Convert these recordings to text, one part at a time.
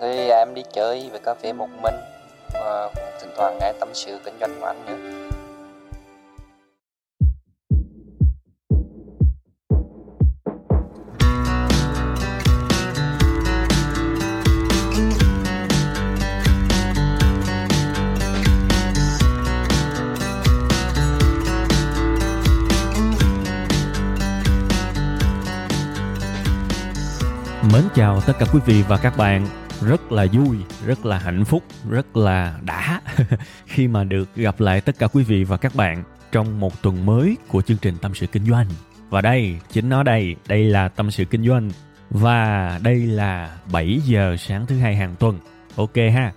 Thì em đi chơi về cà phê một mình, và cũng thỉnh thoảng nghe tâm sự kinh doanh của anh nữa. Mến chào tất cả quý vị và các bạn. Rất là vui, rất là hạnh phúc, rất là đã khi mà được gặp lại tất cả quý vị và các bạn trong một tuần mới của chương trình Tâm sự Kinh doanh. Và đây, chính nó đây, đây là Tâm sự Kinh doanh. Và đây là 7 giờ sáng thứ hai hàng tuần. Ok ha.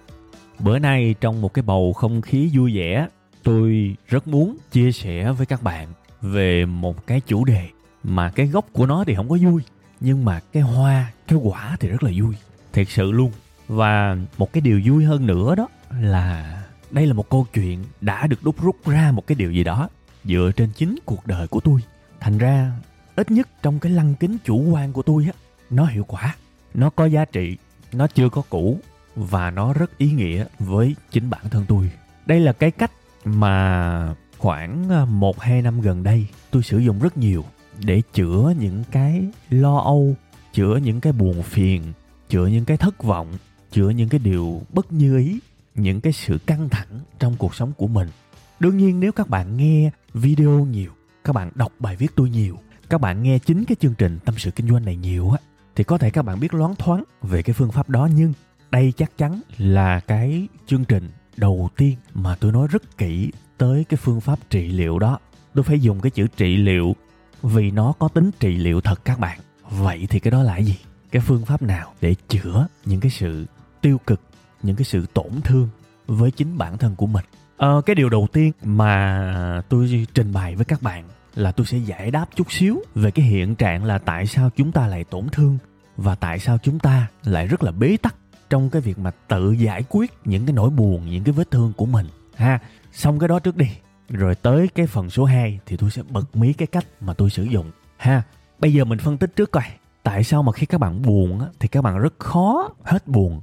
Bữa nay trong một cái bầu không khí vui vẻ, tôi rất muốn chia sẻ với các bạn về một cái chủ đề mà cái gốc của nó thì không có vui nhưng mà cái hoa cái quả thì rất là vui thiệt sự luôn. Và một cái điều vui hơn nữa đó là đây là một câu chuyện đã được đúc rút ra một cái điều gì đó dựa trên chính cuộc đời của tôi. Thành ra ít nhất trong cái lăng kính chủ quan của tôi á nó hiệu quả. Nó có giá trị nó chưa có cũ và nó rất ý nghĩa với chính bản thân tôi. Đây là cái cách mà khoảng à, một hai năm gần đây tôi sử dụng rất nhiều để chữa những cái lo âu chữa những cái buồn phiền chữa những cái thất vọng, chữa những cái điều bất như ý, những cái sự căng thẳng trong cuộc sống của mình. Đương nhiên, nếu các bạn nghe video nhiều, các bạn đọc bài viết tôi nhiều, các bạn nghe chính cái chương trình tâm sự kinh doanh này nhiều á, thì có thể các bạn biết loáng thoáng về cái phương pháp đó. Nhưng đây chắc chắn là cái chương trình đầu tiên mà tôi nói rất kỹ tới cái phương pháp trị liệu đó. Tôi phải dùng cái chữ trị liệu vì nó có tính trị liệu thật các bạn. Vậy thì cái đó là gì? Cái phương pháp nào để chữa những cái sự tiêu cực những cái sự tổn thương với chính bản thân của mình ờ, cái điều đầu tiên mà tôi trình bày với các bạn là tôi sẽ giải đáp chút xíu về cái hiện trạng là tại sao chúng ta lại tổn thương và tại sao chúng ta lại rất là bế tắc trong cái việc mà tự giải quyết những cái nỗi buồn những cái vết thương của mình ha xong cái đó trước đi rồi tới cái phần số 2 thì tôi sẽ bật mí cái cách mà tôi sử dụng ha. Bây giờ mình phân tích trước coi. Tại sao mà khi các bạn buồn á, thì các bạn rất khó hết buồn?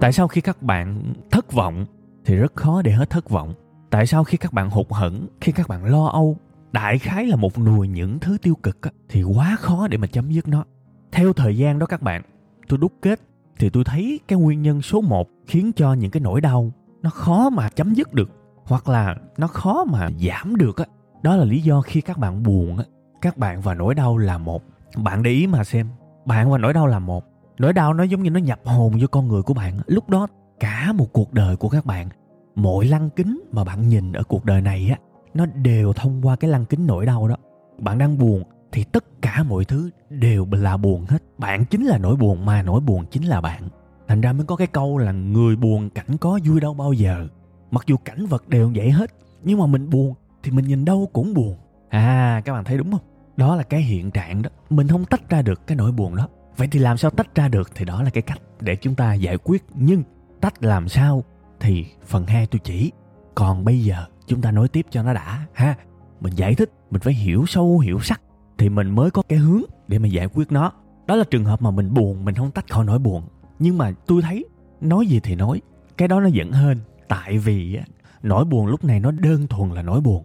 Tại sao khi các bạn thất vọng thì rất khó để hết thất vọng? Tại sao khi các bạn hụt hẫng khi các bạn lo âu? Đại khái là một nùi những thứ tiêu cực á, thì quá khó để mà chấm dứt nó. Theo thời gian đó các bạn tôi đúc kết thì tôi thấy cái nguyên nhân số 1 khiến cho những cái nỗi đau nó khó mà chấm dứt được hoặc là nó khó mà giảm được á. Đó là lý do khi các bạn buồn á các bạn và nỗi đau là một. Bạn để ý mà xem bạn và nỗi đau là một. Nỗi đau nó giống như nó nhập hồn vô con người của bạn lúc đó cả một cuộc đời của các bạn mọi lăng kính mà bạn nhìn ở cuộc đời này á nó đều thông qua cái lăng kính nỗi đau đó. Bạn đang buồn thì tất cả mọi thứ đều là buồn hết. Bạn chính là nỗi buồn, mà nỗi buồn chính là bạn. Thành ra mới có cái câu là người buồn cảnh có vui đâu bao giờ. Mặc dù cảnh vật đều vậy hết, nhưng mà mình buồn thì mình nhìn đâu cũng buồn. À các bạn thấy đúng không? Đó là cái hiện trạng đó. Mình không tách ra được cái nỗi buồn đó. Vậy thì làm sao tách ra được? Thì đó là cái cách để chúng ta giải quyết. Nhưng tách làm sao thì phần 2 tôi chỉ. Còn bây giờ chúng ta nói tiếp cho nó đã, ha. Mình giải thích, mình phải hiểu sâu, hiểu sắc. Thì mình mới có cái hướng để mà giải quyết nó. Đó là trường hợp mà mình buồn, mình không tách khỏi nỗi buồn. Nhưng mà tôi thấy, nói gì thì nói. Cái đó nó vẫn hơn tại vì nỗi buồn lúc này nó đơn thuần là nỗi buồn.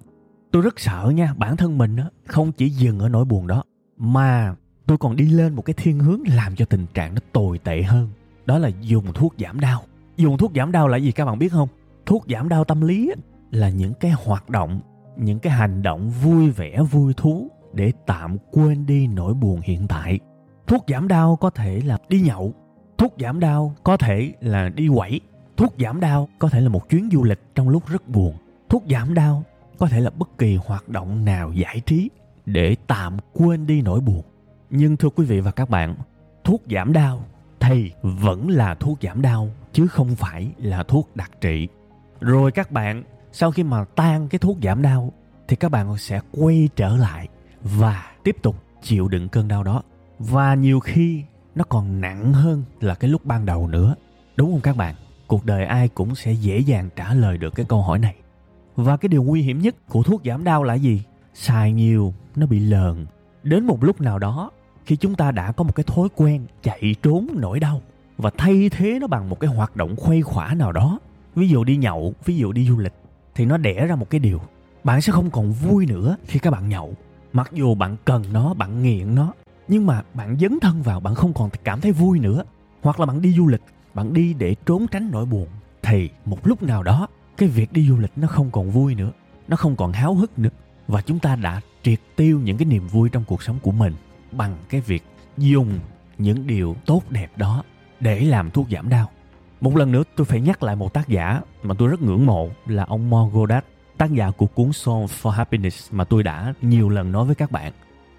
Tôi rất sợ nha, bản thân mình không chỉ dừng ở nỗi buồn đó, mà tôi còn đi lên một cái thiên hướng làm cho tình trạng nó tồi tệ hơn. Đó là dùng thuốc giảm đau. Dùng thuốc giảm đau là gì các bạn biết không? Thuốc giảm đau tâm lý là những cái hoạt động, những cái hành động vui vẻ, vui thú để tạm quên đi nỗi buồn hiện tại. Thuốc giảm đau có thể là đi nhậu, thuốc giảm đau có thể là đi quẩy, thuốc giảm đau có thể là một chuyến du lịch trong lúc rất buồn. Thuốc giảm đau có thể là bất kỳ hoạt động nào giải trí để tạm quên đi nỗi buồn. Nhưng thưa quý vị và các bạn, thuốc giảm đau thì vẫn là thuốc giảm đau chứ không phải là thuốc đặc trị. Rồi các bạn sau khi mà tan cái thuốc giảm đau thì các bạn sẽ quay trở lại và tiếp tục chịu đựng cơn đau đó. Và nhiều khi nó còn nặng hơn là cái lúc ban đầu nữa. Đúng không các bạn? Cuộc đời ai cũng sẽ dễ dàng trả lời được cái câu hỏi này. Và cái điều nguy hiểm nhất của thuốc giảm đau là gì? Xài nhiều, nó bị lờn. Đến một lúc nào đó, khi chúng ta đã có một cái thói quen chạy trốn nỗi đau và thay thế nó bằng một cái hoạt động khuây khỏa nào đó, ví dụ đi nhậu, ví dụ đi du lịch thì nó đẻ ra một cái điều. Bạn sẽ không còn vui nữa khi các bạn nhậu. Mặc dù bạn cần nó, bạn nghiện nó, nhưng mà bạn dấn thân vào, bạn không còn cảm thấy vui nữa. Hoặc là bạn đi du lịch, bạn đi để trốn tránh nỗi buồn, thì một lúc nào đó, cái việc đi du lịch nó không còn vui nữa, nó không còn háo hức nữa. Và chúng ta đã triệt tiêu những cái niềm vui trong cuộc sống của mình bằng cái việc dùng những điều tốt đẹp đó để làm thuốc giảm đau một lần nữa tôi phải nhắc lại một tác giả mà tôi rất ngưỡng mộ là ông Mo Godat, tác giả của cuốn Song for Happiness mà tôi đã nhiều lần nói với các bạn.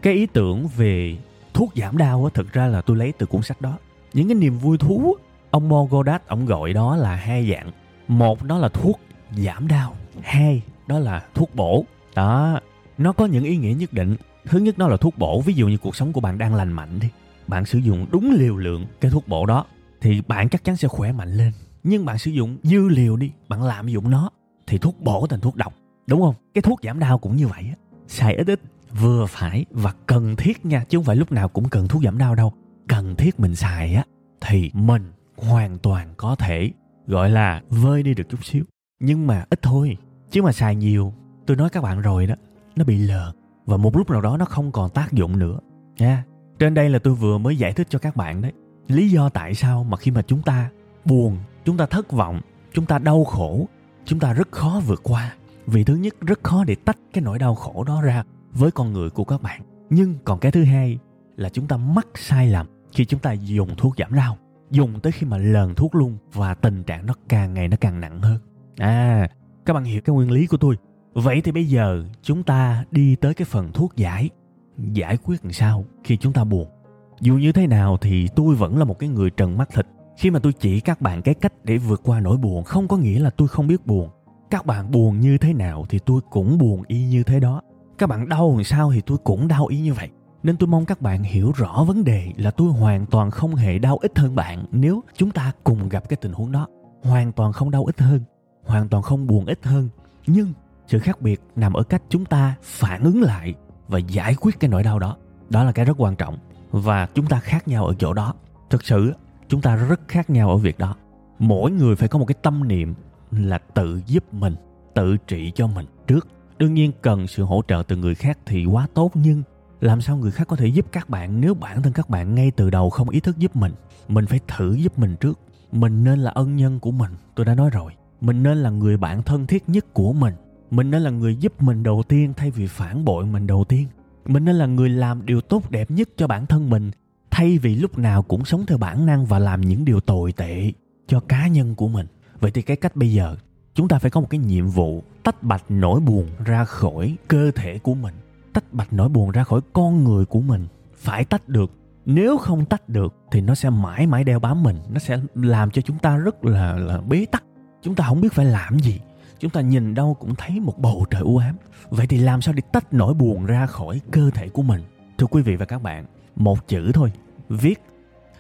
Cái ý tưởng về thuốc giảm đau á, thực ra là tôi lấy từ cuốn sách đó. Những cái niềm vui thú, ông Mo Godat ông gọi đó là hai dạng. Một đó là thuốc giảm đau, hai đó là thuốc bổ. Đó, nó có những ý nghĩa nhất định. Thứ nhất nó là thuốc bổ, ví dụ như cuộc sống của bạn đang lành mạnh đi. Bạn sử dụng đúng liều lượng cái thuốc bổ đó thì bạn chắc chắn sẽ khỏe mạnh lên. Nhưng bạn sử dụng dư liều đi, bạn lạm dụng nó, thì thuốc bổ thành thuốc độc, đúng không? Cái thuốc giảm đau cũng như vậy á. Xài ít ít, vừa phải và cần thiết nha, chứ không phải lúc nào cũng cần thuốc giảm đau đâu. Cần thiết mình xài á, thì mình hoàn toàn có thể, gọi là, vơi đi được chút xíu. Nhưng mà ít thôi, chứ mà xài nhiều, tôi nói các bạn rồi đó, nó bị lờ. Và một lúc nào đó nó không còn tác dụng nữa, nha. Trên đây là tôi vừa mới giải thích cho các bạn đấy lý do tại sao mà khi mà chúng ta buồn, chúng ta thất vọng, chúng ta đau khổ, chúng ta rất khó vượt qua. Vì thứ nhất, rất khó để tách cái nỗi đau khổ đó ra với con người của các bạn. Nhưng còn cái thứ hai là chúng ta mắc sai lầm khi chúng ta dùng thuốc giảm đau, dùng tới khi mà lờn thuốc luôn và tình trạng nó càng ngày nó càng nặng hơn. À các bạn hiểu cái nguyên lý của tôi. Vậy thì bây giờ chúng ta đi tới cái phần thuốc giải. Giải quyết làm sao khi chúng ta buồn? Dù như thế nào thì tôi vẫn là một cái người trần mắt thịt. Khi mà tôi chỉ các bạn cái cách để vượt qua nỗi buồn, không có nghĩa là tôi không biết buồn. Các bạn buồn như thế nào thì tôi cũng buồn y như thế đó. Các bạn đau làm sao thì tôi cũng đau y như vậy. Nên tôi mong các bạn hiểu rõ vấn đề là tôi hoàn toàn không hề đau ít hơn bạn nếu chúng ta cùng gặp cái tình huống đó. Hoàn toàn không đau ít hơn, hoàn toàn không buồn ít hơn. Nhưng sự khác biệt nằm ở cách chúng ta phản ứng lại và giải quyết cái nỗi đau đó. Đó là cái rất quan trọng và chúng ta khác nhau ở chỗ đó. Thực sự, chúng ta rất khác nhau ở việc đó. Mỗi người phải có một cái tâm niệm là tự giúp mình, tự trị cho mình trước. Đương nhiên cần sự hỗ trợ từ người khác thì quá tốt, nhưng làm sao người khác có thể giúp các bạn nếu bản thân các bạn ngay từ đầu không ý thức giúp mình? Mình phải thử giúp mình trước. Mình nên là ân nhân của mình, tôi đã nói rồi. Mình nên là người bạn thân thiết nhất của mình. Mình nên là người giúp mình đầu tiên thay vì phản bội mình đầu tiên mình nên là người làm điều tốt đẹp nhất cho bản thân mình, thay vì lúc nào cũng sống theo bản năng và làm những điều tồi tệ cho cá nhân của mình. Vậy thì cái cách bây giờ, chúng ta phải có một cái nhiệm vụ tách bạch nỗi buồn ra khỏi cơ thể của mình. Tách bạch nỗi buồn ra khỏi con người của mình. Phải tách được. Nếu không tách được, thì nó sẽ mãi mãi đeo bám mình. Nó sẽ làm cho chúng ta rất là là bế tắc. Chúng ta không biết phải làm gì chúng ta nhìn đâu cũng thấy một bầu trời u ám. Vậy thì làm sao để tách nỗi buồn ra khỏi cơ thể của mình? Thưa quý vị và các bạn, một chữ thôi, viết.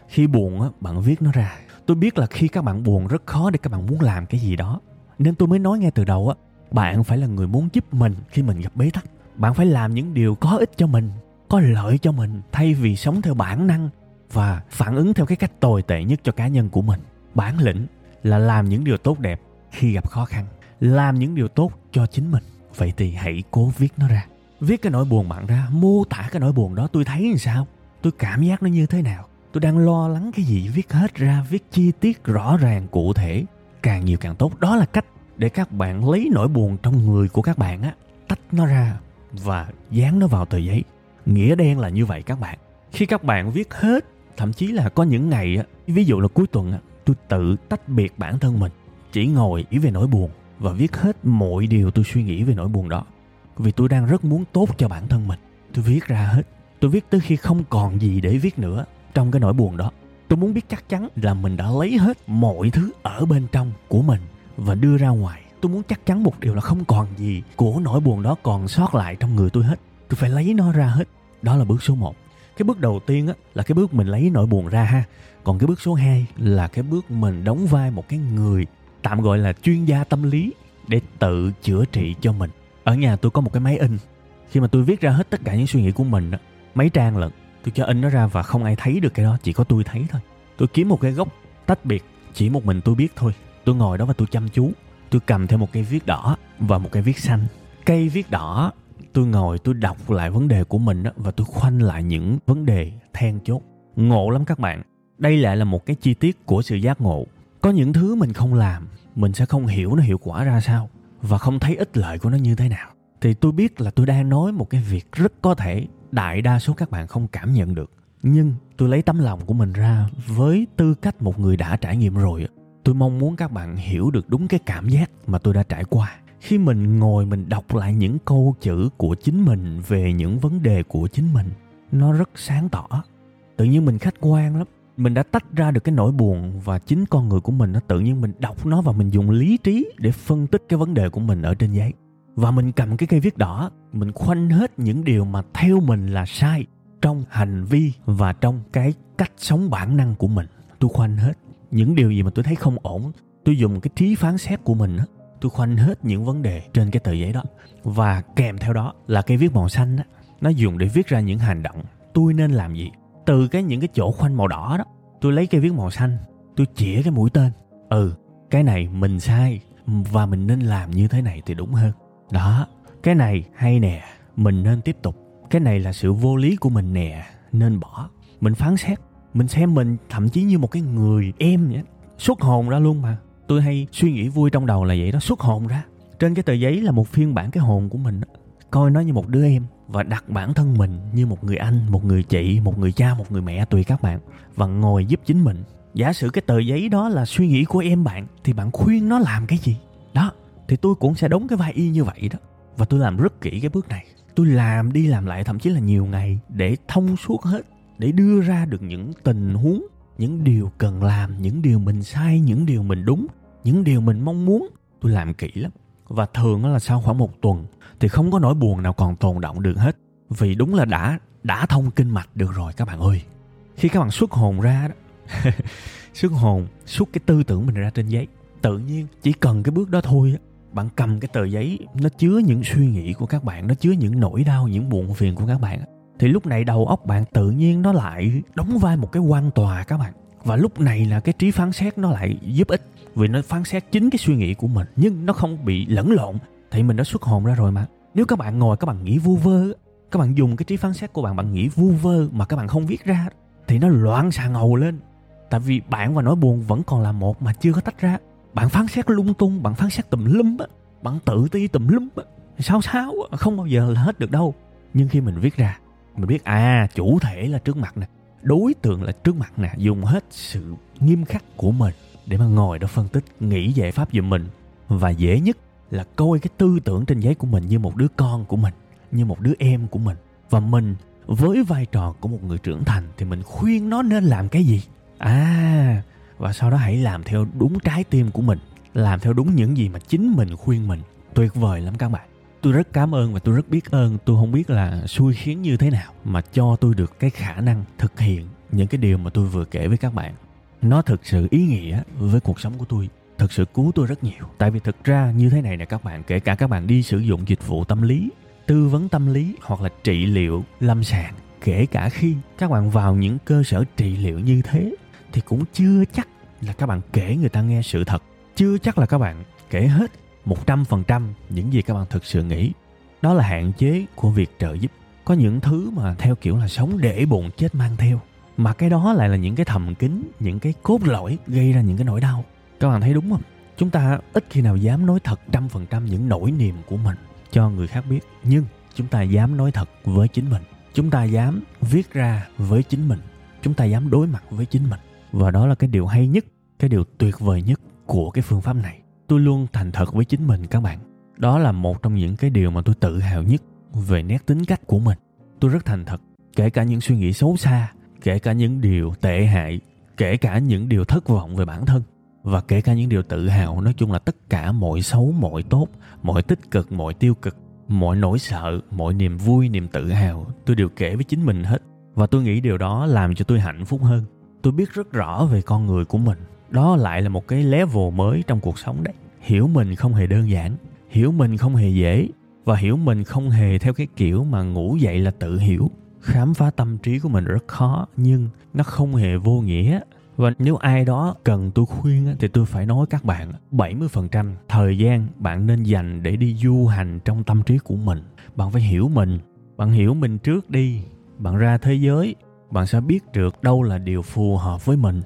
Khi buồn á, bạn viết nó ra. Tôi biết là khi các bạn buồn rất khó để các bạn muốn làm cái gì đó. Nên tôi mới nói ngay từ đầu á, bạn phải là người muốn giúp mình khi mình gặp bế tắc. Bạn phải làm những điều có ích cho mình, có lợi cho mình, thay vì sống theo bản năng và phản ứng theo cái cách tồi tệ nhất cho cá nhân của mình. Bản lĩnh là làm những điều tốt đẹp khi gặp khó khăn làm những điều tốt cho chính mình. Vậy thì hãy cố viết nó ra. Viết cái nỗi buồn bạn ra, mô tả cái nỗi buồn đó, tôi thấy làm sao? Tôi cảm giác nó như thế nào? Tôi đang lo lắng cái gì? Viết hết ra, viết chi tiết rõ ràng, cụ thể. Càng nhiều càng tốt. Đó là cách để các bạn lấy nỗi buồn trong người của các bạn á, tách nó ra và dán nó vào tờ giấy. Nghĩa đen là như vậy các bạn. Khi các bạn viết hết, thậm chí là có những ngày á, ví dụ là cuối tuần á, tôi tự tách biệt bản thân mình, chỉ ngồi nghĩ về nỗi buồn và viết hết mọi điều tôi suy nghĩ về nỗi buồn đó. Vì tôi đang rất muốn tốt cho bản thân mình. Tôi viết ra hết. Tôi viết tới khi không còn gì để viết nữa trong cái nỗi buồn đó. Tôi muốn biết chắc chắn là mình đã lấy hết mọi thứ ở bên trong của mình và đưa ra ngoài. Tôi muốn chắc chắn một điều là không còn gì của nỗi buồn đó còn sót lại trong người tôi hết. Tôi phải lấy nó ra hết. Đó là bước số 1 cái bước đầu tiên á, là cái bước mình lấy nỗi buồn ra ha. Còn cái bước số 2 là cái bước mình đóng vai một cái người tạm gọi là chuyên gia tâm lý để tự chữa trị cho mình. Ở nhà tôi có một cái máy in. Khi mà tôi viết ra hết tất cả những suy nghĩ của mình đó mấy trang lận tôi cho in nó ra và không ai thấy được cái đó chỉ có tôi thấy thôi. Tôi kiếm một cái góc tách biệt chỉ một mình tôi biết thôi. Tôi ngồi đó và tôi chăm chú tôi cầm theo một cây viết đỏ và một cây viết xanh. Cây viết đỏ tôi ngồi tôi đọc lại vấn đề của mình đó, và tôi khoanh lại những vấn đề then chốt. Ngộ lắm các bạn. Đây lại là một cái chi tiết của sự giác ngộ. Có những thứ mình không làm mình sẽ không hiểu nó hiệu quả ra sao và không thấy ích lợi của nó như thế nào. Thì tôi biết là tôi đang nói một cái việc rất có thể đại đa số các bạn không cảm nhận được. Nhưng tôi lấy tấm lòng của mình ra với tư cách một người đã trải nghiệm rồi tôi mong muốn các bạn hiểu được đúng cái cảm giác mà tôi đã trải qua. Khi mình ngồi mình đọc lại những câu chữ của chính mình về những vấn đề của chính mình, nó rất sáng tỏ. Tự nhiên mình khách quan lắm mình đã tách ra được cái nỗi buồn và chính con người của mình nó tự nhiên mình đọc nó và mình dùng lý trí để phân tích cái vấn đề của mình ở trên giấy. Và mình cầm cái cây viết đỏ, mình khoanh hết những điều mà theo mình là sai trong hành vi và trong cái cách sống bản năng của mình. Tôi khoanh hết những điều gì mà tôi thấy không ổn, tôi dùng cái trí phán xét của mình tôi khoanh hết những vấn đề trên cái tờ giấy đó. Và kèm theo đó là cây viết màu xanh á, nó dùng để viết ra những hành động. Tôi nên làm gì? Từ cái những cái chỗ khoanh màu đỏ đó, tôi lấy cây viết màu xanh, tôi chĩa cái mũi tên. Ừ cái này mình sai và mình nên làm như thế này thì đúng hơn. Đó, cái này hay nè, mình nên tiếp tục. Cái này là sự vô lý của mình nè, nên bỏ. Mình phán xét, mình xem mình thậm chí như một cái người em vậy xuất hồn ra luôn mà. Tôi hay suy nghĩ vui trong đầu là vậy đó, xuất hồn ra. Trên cái tờ giấy là một phiên bản cái hồn của mình đó coi nó như một đứa em và đặt bản thân mình như một người anh, một người chị, một người cha, một người mẹ tùy các bạn và ngồi giúp chính mình. Giả sử cái tờ giấy đó là suy nghĩ của em bạn thì bạn khuyên nó làm cái gì? Đó, thì tôi cũng sẽ đóng cái vai y như vậy đó. Và tôi làm rất kỹ cái bước này. Tôi làm đi làm lại thậm chí là nhiều ngày để thông suốt hết, để đưa ra được những tình huống, những điều cần làm, những điều mình sai, những điều mình đúng, những điều mình mong muốn. Tôi làm kỹ lắm. Và thường là sau khoảng một tuần thì không có nỗi buồn nào còn tồn động được hết. Vì đúng là đã đã thông kinh mạch được rồi các bạn ơi. Khi các bạn xuất hồn ra đó, xuất hồn, xuất cái tư tưởng mình ra trên giấy, tự nhiên chỉ cần cái bước đó thôi bạn cầm cái tờ giấy, nó chứa những suy nghĩ của các bạn, nó chứa những nỗi đau, những buồn phiền của các bạn thì lúc này đầu óc bạn tự nhiên nó lại đóng vai một cái quan tòa các bạn. Và lúc này là cái trí phán xét nó lại giúp ích, vì nó phán xét chính cái suy nghĩ của mình, nhưng nó không bị lẫn lộn thì mình đã xuất hồn ra rồi mà. Nếu các bạn ngồi, các bạn nghĩ vu vơ các bạn dùng cái trí phán xét của bạn bạn nghĩ vu vơ mà các bạn không viết ra, thì nó loạn xà ngầu lên. Tại vì bạn và nỗi buồn vẫn còn là một mà chưa có tách ra. Bạn phán xét lung tung, bạn phán xét tùm lum á, bạn tự ti tùm lum á, sao sao không bao giờ là hết được đâu. Nhưng khi mình viết ra, mình biết à chủ thể là trước mặt nè, đối tượng là trước mặt nè, dùng hết sự nghiêm khắc của mình để mà ngồi đó phân tích, nghĩ giải pháp giùm mình. Và dễ nhất là coi cái tư tưởng trên giấy của mình như một đứa con của mình, như một đứa em của mình. Và mình, với vai trò của một người trưởng thành, thì mình khuyên nó nên làm cái gì? À và sau đó hãy làm theo đúng trái tim của mình, làm theo đúng những gì mà chính mình khuyên mình. Tuyệt vời lắm các bạn. Tôi rất cảm ơn và tôi rất biết ơn, tôi không biết là xui khiến như thế nào mà cho tôi được cái khả năng thực hiện những cái điều mà tôi vừa kể với các bạn. Nó thực sự ý nghĩa với cuộc sống của tôi thực sự cứu tôi rất nhiều tại vì thực ra như thế này nè các bạn kể cả các bạn đi sử dụng dịch vụ tâm lý tư vấn tâm lý hoặc là trị liệu lâm sàng kể cả khi các bạn vào những cơ sở trị liệu như thế thì cũng chưa chắc là các bạn kể người ta nghe sự thật chưa chắc là các bạn kể hết 100% những gì các bạn thực sự nghĩ. Đó là hạn chế của việc trợ giúp. Có những thứ mà theo kiểu là sống để bụng chết mang theo. Mà cái đó lại là những cái thầm kín, những cái cốt lõi gây ra những cái nỗi đau. Các bạn thấy đúng không? Chúng ta ít khi nào dám nói thật trăm phần trăm những nỗi niềm của mình cho người khác biết. Nhưng chúng ta dám nói thật với chính mình. chúng ta dám viết ra với chính mình chúng ta dám đối mặt với chính mình và đó là cái điều hay nhất, cái điều tuyệt vời nhất của cái phương pháp này tôi luôn thành thật với chính mình, các bạn đó là một trong những cái điều mà tôi tự hào nhất về nét tính cách của mình tôi rất thành thật, kể cả những suy nghĩ xấu xa, kể cả những điều tệ hại, kể cả những điều thất vọng về bản thân và kể cả những điều tự hào, nói chung là tất cả mọi xấu, mọi tốt, mọi tích cực, mọi tiêu cực, mọi nỗi sợ, mọi niềm vui, niềm tự hào, tôi đều kể với chính mình hết. Và tôi nghĩ điều đó làm cho tôi hạnh phúc hơn. Tôi biết rất rõ về con người của mình. Đó lại là một cái level mới trong cuộc sống đấy. Hiểu mình không hề đơn giản, hiểu mình không hề dễ, và hiểu mình không hề theo cái kiểu mà ngủ dậy là tự hiểu. Khám phá tâm trí của mình rất khó, nhưng nó không hề vô nghĩa và nếu ai đó cần tôi khuyên thì tôi phải nói các bạn 70% thời gian bạn nên dành để đi du hành trong tâm trí của mình. Bạn phải hiểu mình, bạn hiểu mình trước đi, bạn ra thế giới, bạn sẽ biết được đâu là điều phù hợp với mình.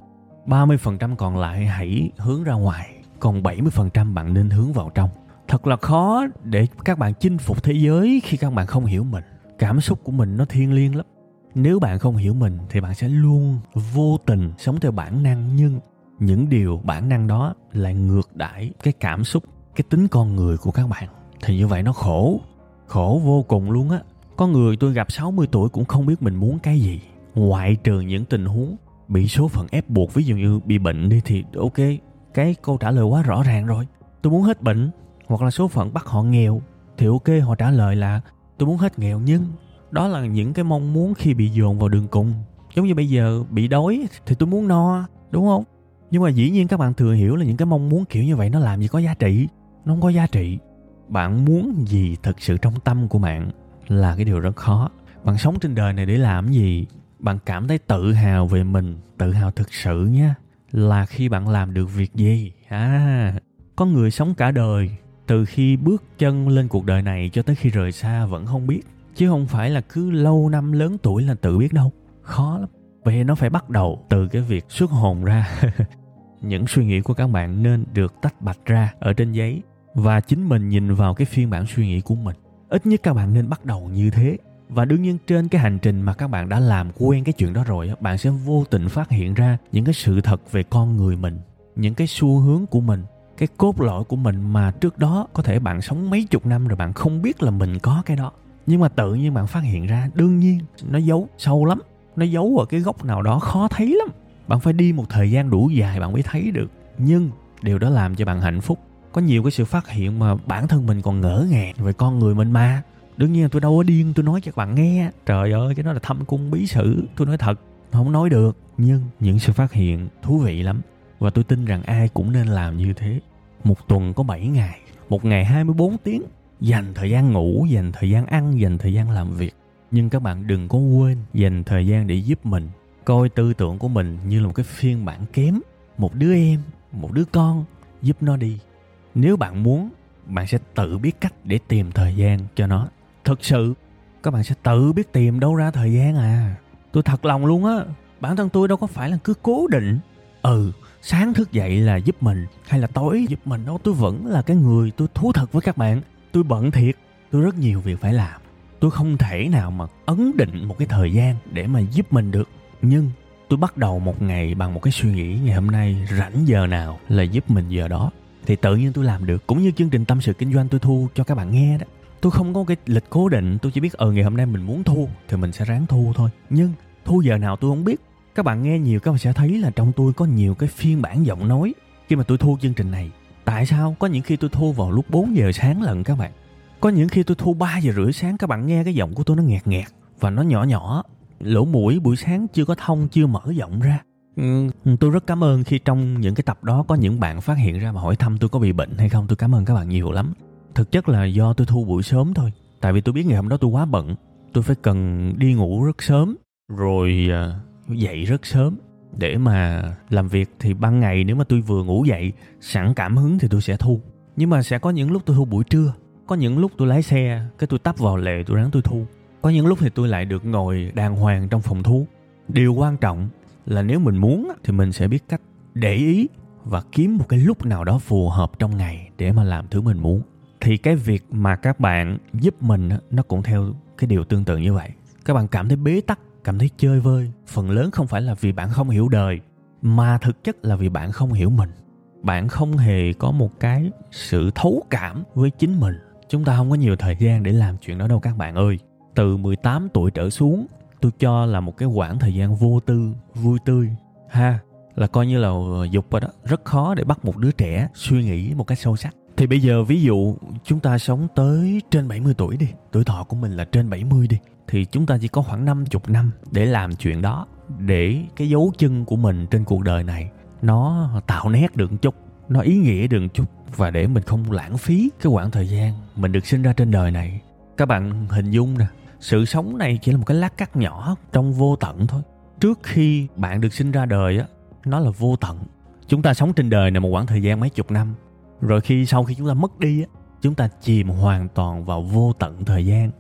30% còn lại hãy hướng ra ngoài, còn 70% bạn nên hướng vào trong. Thật là khó để các bạn chinh phục thế giới khi các bạn không hiểu mình. Cảm xúc của mình nó thiêng liêng lắm nếu bạn không hiểu mình thì bạn sẽ luôn vô tình sống theo bản năng, nhưng những điều bản năng đó lại ngược đãi cái cảm xúc, cái tính con người của các bạn. Thì như vậy nó khổ khổ vô cùng luôn á. Có người tôi gặp 60 tuổi cũng không biết mình muốn cái gì. Ngoại trừ những tình huống bị số phận ép buộc, ví dụ như bị bệnh đi thì ok, cái câu trả lời quá rõ ràng rồi. Tôi muốn hết bệnh, hoặc là số phận bắt họ nghèo thì ok, họ trả lời là tôi muốn hết nghèo, nhưng đó là những cái mong muốn khi bị dồn vào đường cùng. Giống như bây giờ bị đói thì tôi muốn no, đúng không? Nhưng mà dĩ nhiên các bạn thừa hiểu là những cái mong muốn kiểu như vậy nó làm gì có giá trị. Nó không có giá trị. Bạn muốn gì thật sự trong tâm của bạn là cái điều rất khó. Bạn sống trên đời này để làm gì? Bạn cảm thấy tự hào về mình, tự hào thực sự nhé là khi bạn làm được việc gì? À có người sống cả đời, từ khi bước chân lên cuộc đời này cho tới khi rời xa vẫn không biết chứ không phải là cứ lâu năm lớn tuổi là tự biết đâu. Khó lắm. Vậy nó phải bắt đầu từ cái việc xuất hồn ra. Những suy nghĩ của các bạn nên được tách bạch ra ở trên giấy. Và chính mình nhìn vào cái phiên bản suy nghĩ của mình. Ít nhất các bạn nên bắt đầu như thế. Và đương nhiên trên cái hành trình mà các bạn đã làm quen cái chuyện đó rồi bạn sẽ vô tình phát hiện ra những cái sự thật về con người mình, những cái xu hướng của mình, cái cốt lõi của mình mà trước đó có thể bạn sống mấy chục năm rồi bạn không biết là mình có cái đó nhưng mà tự nhiên bạn phát hiện ra, đương nhiên, nó giấu sâu lắm. Nó giấu ở cái góc nào đó khó thấy lắm. Bạn phải đi một thời gian đủ dài bạn mới thấy được. Nhưng điều đó làm cho bạn hạnh phúc. Có nhiều cái sự phát hiện mà bản thân mình còn ngỡ ngàng về con người mình mà. Đương nhiên tôi đâu có điên, tôi nói cho các bạn nghe. Trời ơi, cái đó là thâm cung bí sử, tôi nói thật, không nói được. Nhưng những sự phát hiện thú vị lắm. Và tôi tin rằng ai cũng nên làm như thế. Một tuần có 7 ngày, một ngày 24 tiếng dành thời gian ngủ, dành thời gian ăn, dành thời gian làm việc. Nhưng các bạn đừng có quên dành thời gian để giúp mình. Coi tư tưởng của mình như là một cái phiên bản kém. Một đứa em, một đứa con, giúp nó đi. Nếu bạn muốn, bạn sẽ tự biết cách để tìm thời gian cho nó. Thực sự, các bạn sẽ tự biết tìm đâu ra thời gian à. Tôi thật lòng luôn á, bản thân tôi đâu có phải là cứ cố định. Ừ sáng thức dậy là giúp mình, hay là tối giúp mình đâu. Tôi vẫn là cái người tôi thú thật với các bạn tôi bận thiệt tôi rất nhiều việc phải làm. Tôi không thể nào mà ấn định một cái thời gian để mà giúp mình được. Nhưng tôi bắt đầu một ngày bằng một cái suy nghĩ ngày hôm nay rảnh giờ nào là giúp mình giờ đó. Thì tự nhiên tôi làm được cũng như chương trình tâm sự kinh doanh tôi thu cho các bạn nghe đó. Tôi không có cái lịch cố định tôi chỉ biết ở ờ, ngày hôm nay mình muốn thu thì mình sẽ ráng thu thôi. Nhưng thu giờ nào tôi không biết. Các bạn nghe nhiều các bạn sẽ thấy là trong tôi có nhiều cái phiên bản giọng nói. Khi mà tôi thu chương trình này Tại sao? Có những khi tôi thu vào lúc 4 giờ sáng lần các bạn. Có những khi tôi thu 3 giờ rưỡi sáng các bạn nghe cái giọng của tôi nó nghẹt nghẹt Và nó nhỏ nhỏ. Lỗ mũi buổi sáng chưa có thông chưa mở giọng ra. Ừ, Tôi rất cảm ơn khi trong những cái tập đó có những bạn phát hiện ra và hỏi thăm tôi có bị bệnh hay không. Tôi cảm ơn các bạn nhiều lắm. Thực chất là do tôi thu buổi sớm thôi. Tại vì tôi biết ngày hôm đó tôi quá bận. Tôi phải cần đi ngủ rất sớm. Rồi à, dậy rất sớm để mà làm việc thì ban ngày nếu mà tôi vừa ngủ dậy, sẵn cảm hứng thì tôi sẽ thu. Nhưng mà sẽ có những lúc tôi thu buổi trưa, có những lúc tôi lái xe, cái tôi tấp vào lề tôi ráng tôi thu. Có những lúc thì tôi lại được ngồi đàng hoàng trong phòng thu. Điều quan trọng là nếu mình muốn thì mình sẽ biết cách để ý và kiếm một cái lúc nào đó phù hợp trong ngày để mà làm thứ mình muốn. Thì cái việc mà các bạn giúp mình nó cũng theo cái điều tương tự như vậy. Các bạn cảm thấy bế tắc cảm thấy chơi vơi. Phần lớn không phải là vì bạn không hiểu đời, mà thực chất là vì bạn không hiểu mình. Bạn không hề có một cái sự thấu cảm với chính mình. Chúng ta không có nhiều thời gian để làm chuyện đó đâu các bạn ơi. Từ 18 tuổi trở xuống, tôi cho là một cái khoảng thời gian vô tư, vui tươi. Ha, là coi như là ờ, dục rồi đó. Rất khó để bắt một đứa trẻ suy nghĩ một cách sâu sắc. Thì bây giờ ví dụ chúng ta sống tới trên 70 tuổi đi, tuổi thọ của mình là trên 70 đi thì chúng ta chỉ có khoảng 50 năm để làm chuyện đó, để cái dấu chân của mình trên cuộc đời này nó tạo nét được một chút, nó ý nghĩa được một chút, và để mình không lãng phí cái khoảng thời gian mình được sinh ra trên đời này. Các bạn hình dung nè, sự sống này chỉ là một cái lát cắt nhỏ trong vô tận thôi. Trước khi bạn được sinh ra đời á, nó là vô tận. Chúng ta sống trên đời này một khoảng thời gian mấy chục năm, rồi khi sau khi chúng ta mất đi á, chúng ta chìm hoàn toàn vào vô tận thời gian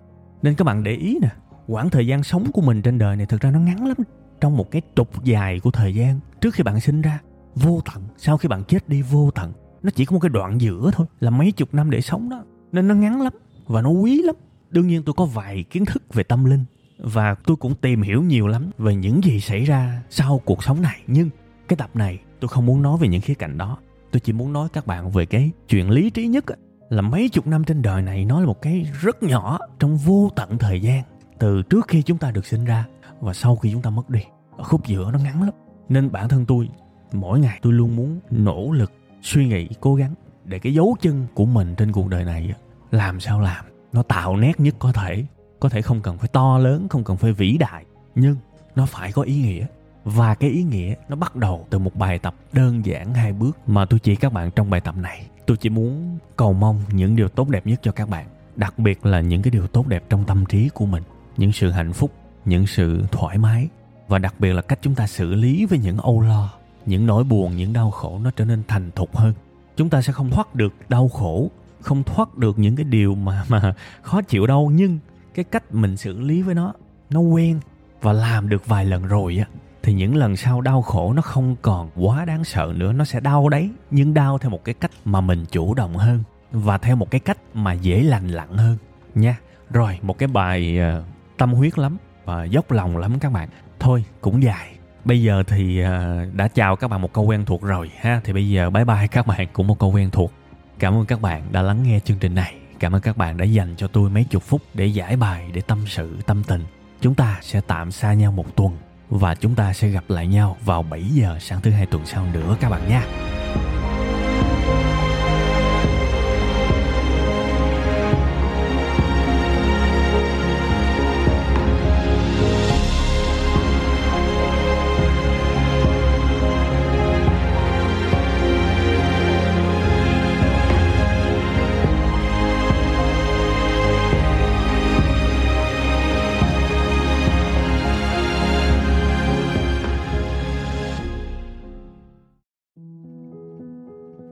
nên các bạn để ý nè, quãng thời gian sống của mình trên đời này thực ra nó ngắn lắm. Trong một cái trục dài của thời gian, trước khi bạn sinh ra, vô tận. Sau khi bạn chết đi, vô tận. Nó chỉ có một cái đoạn giữa thôi, là mấy chục năm để sống đó. Nên nó ngắn lắm và nó quý lắm. Đương nhiên tôi có vài kiến thức về tâm linh và tôi cũng tìm hiểu nhiều lắm về những gì xảy ra sau cuộc sống này. Nhưng cái tập này tôi không muốn nói về những khía cạnh đó. Tôi chỉ muốn nói các bạn về cái chuyện lý trí nhất là mấy chục năm trên đời này, nó là một cái rất nhỏ trong vô tận thời gian từ trước khi chúng ta được sinh ra và sau khi chúng ta mất đi. Ở khúc giữa nó ngắn lắm. Nên bản thân tôi, mỗi ngày tôi luôn muốn nỗ lực, suy nghĩ, cố gắng để cái dấu chân của mình trên cuộc đời này làm sao làm. Nó tạo nét nhất có thể. Có thể không cần phải to lớn, không cần phải vĩ đại, nhưng nó phải có ý nghĩa. Và cái ý nghĩa nó bắt đầu từ một bài tập đơn giản hai bước mà tôi chỉ các bạn trong bài tập này tôi chỉ muốn cầu mong những điều tốt đẹp nhất cho các bạn, đặc biệt là những cái điều tốt đẹp trong tâm trí của mình, những sự hạnh phúc, những sự thoải mái, và đặc biệt là cách chúng ta xử lý với những âu lo, những nỗi buồn, những đau khổ nó trở nên thành thục hơn. Chúng ta sẽ không thoát được đau khổ, không thoát được những cái điều mà mà khó chịu đâu, nhưng cái cách mình xử lý với nó nó quen và làm được vài lần rồi á thì những lần sau đau khổ nó không còn quá đáng sợ nữa nó sẽ đau đấy. Nhưng đau theo một cái cách mà mình chủ động hơn và theo một cái cách mà dễ lành lặn hơn. Nha. Rồi một cái bài uh, tâm huyết lắm và dốc lòng lắm các bạn. Thôi cũng dài. Bây giờ thì uh, đã chào các bạn một câu quen thuộc rồi ha. Thì bây giờ bye bye các bạn cũng một câu quen thuộc. Cảm ơn các bạn đã lắng nghe chương trình này. Cảm ơn các bạn đã dành cho tôi mấy chục phút để giải bài để tâm sự tâm tình. Chúng ta sẽ tạm xa nhau một tuần và chúng ta sẽ gặp lại nhau vào 7 giờ sáng thứ hai tuần sau nữa các bạn nha.